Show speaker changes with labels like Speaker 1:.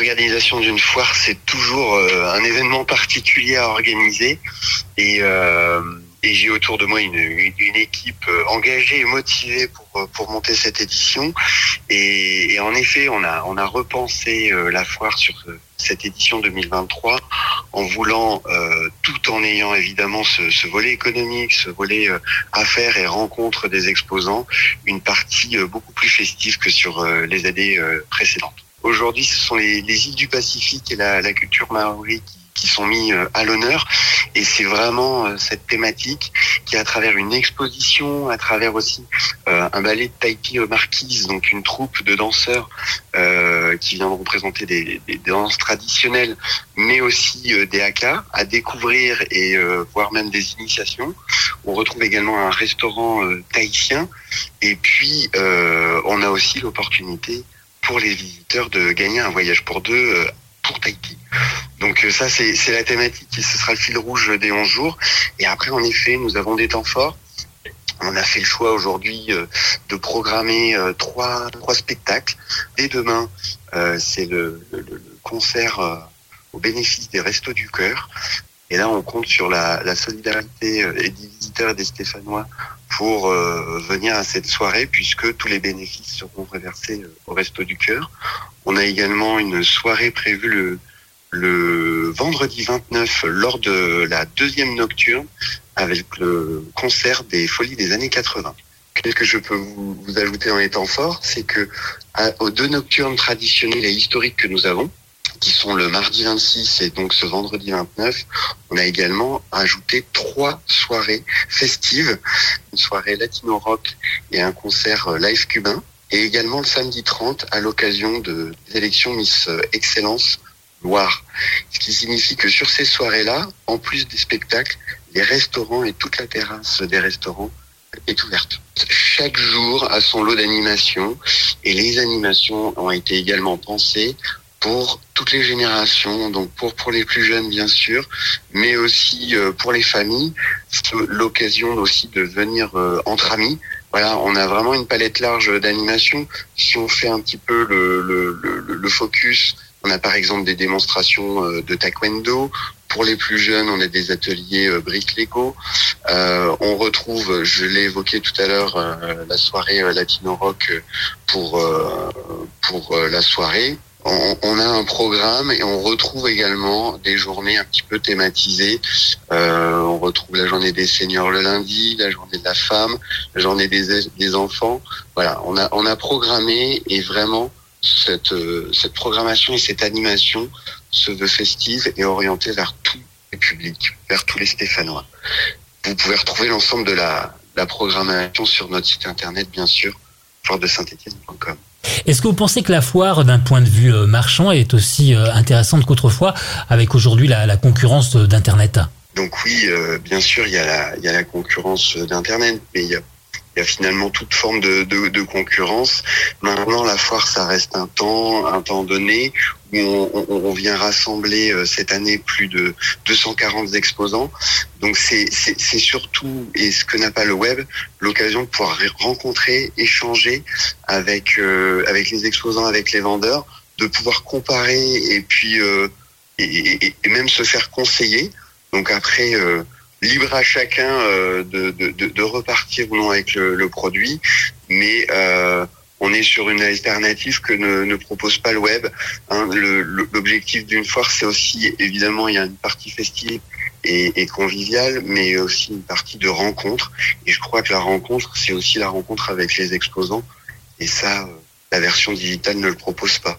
Speaker 1: l'organisation d'une foire, c'est toujours euh, un événement particulier à organiser. Et, euh, j'ai autour de moi une, équipe euh, engagée et motivée pour, pour monter cette édition. Et, en effet, on a, on a repensé la foire sur cette édition 2023 en voulant, tout en ayant évidemment ce, volet économique, ce volet affaires et rencontres des exposants, une partie beaucoup plus festive que sur les années précédentes. Aujourd'hui, ce sont les, les, îles du Pacifique et la, la culture maori qui qui sont mis euh, à l'honneur. Et c'est vraiment euh, cette thématique qui, à travers une exposition, à travers aussi euh, un ballet de Taipei Marquise, donc une troupe de danseurs qui viendront présenter des, des, danses traditionnelles, mais aussi des haka à découvrir et voir même des initiations. On retrouve également un restaurant tahitien. Et puis, on a aussi l'opportunité pour les visiteurs de gagner un voyage pour deux pour Tahiti. Donc euh, ça, c'est la thématique et ce sera le fil rouge des 11 jours. Et après, en effet, nous avons des temps forts. On a fait le choix aujourd'hui euh, de programmer euh, trois, trois spectacles. Dès demain, c'est le, le, concert au bénéfice des Restos du Cœur. Et là, on compte sur la, la solidarité des visiteurs et des Stéphanois pour venir à cette soirée, puisque tous les bénéfices seront reversés au Resto du Cœur. On a également une soirée prévue le, le vendredi 29 lors de la deuxième nocturne avec le concert des Folies des années 80. Qu'est-ce que je peux vous, vous ajouter en étant fort, c'est que aux deux nocturnes traditionnelles et historiques que nous avons, qui sont le mardi 26 et donc ce vendredi 29, on a également ajouté trois soirées festives, une soirée latino rock et un concert euh, live cubain, et également le samedi 30 à l'occasion de, des élections Miss euh, Excellence Loire. Ce qui signifie que sur ces soirées-là, en plus des spectacles, les restaurants et toute la terrasse des restaurants est ouverte. Chaque jour a son lot d'animations et les animations ont été également pensées pour toutes les générations, donc pour pour les plus jeunes bien sûr, mais aussi euh, pour les familles. L'occasion aussi de venir euh, entre amis. Voilà, on a vraiment une palette large d'animations. Si on fait un petit peu le, le, le, le focus on a par exemple des démonstrations euh, de taekwondo. Pour les plus jeunes, on a des ateliers euh, briques Lego. Euh, on retrouve, je l'ai évoqué tout à l'heure, la soirée latino rock pour pour la soirée. On, a un programme et on retrouve également des journées un petit peu thématisées. on retrouve la journée des seniors le lundi, la journée de la femme, la journée des, enfants. Voilà, on a programmé et vraiment cette, euh, cette programmation et cette animation se veut festive et orientée vers tous les publics, vers tous les Stéphanois. Vous pouvez retrouver l'ensemble de la, programmation sur notre site internet, bien sûr, foire de Saint-Etienne.com.
Speaker 2: Est-ce que vous pensez que la foire, d'un point de vue euh, marchand, est aussi euh, intéressante qu'autrefois, avec aujourd'hui la, concurrence d'Internet?
Speaker 1: Donc oui, bien sûr, il y a la concurrence d'Internet, mais il y a il y a finalement toute forme de, concurrence. Maintenant, la foire, ça reste un temps, un temps donné où on, vient rassembler euh, cette année plus de 240 exposants. Donc c'est surtout, et ce que n'a pas le web, l'occasion de pouvoir rencontrer, échanger avec euh, avec les exposants, avec les vendeurs, de pouvoir comparer et puis euh, même se faire conseiller. Donc après libre à chacun euh, de, de, de, repartir ou non avec le, produit, mais euh, on est sur une alternative que ne, ne propose pas le web. Hein, L'objectif d'une foire, c'est aussi évidemment il y a une partie festive et, et, conviviale, mais aussi une partie de rencontre. Et je crois que la rencontre, c'est aussi la rencontre avec les exposants. Et ça, euh, la version digitale ne le propose pas.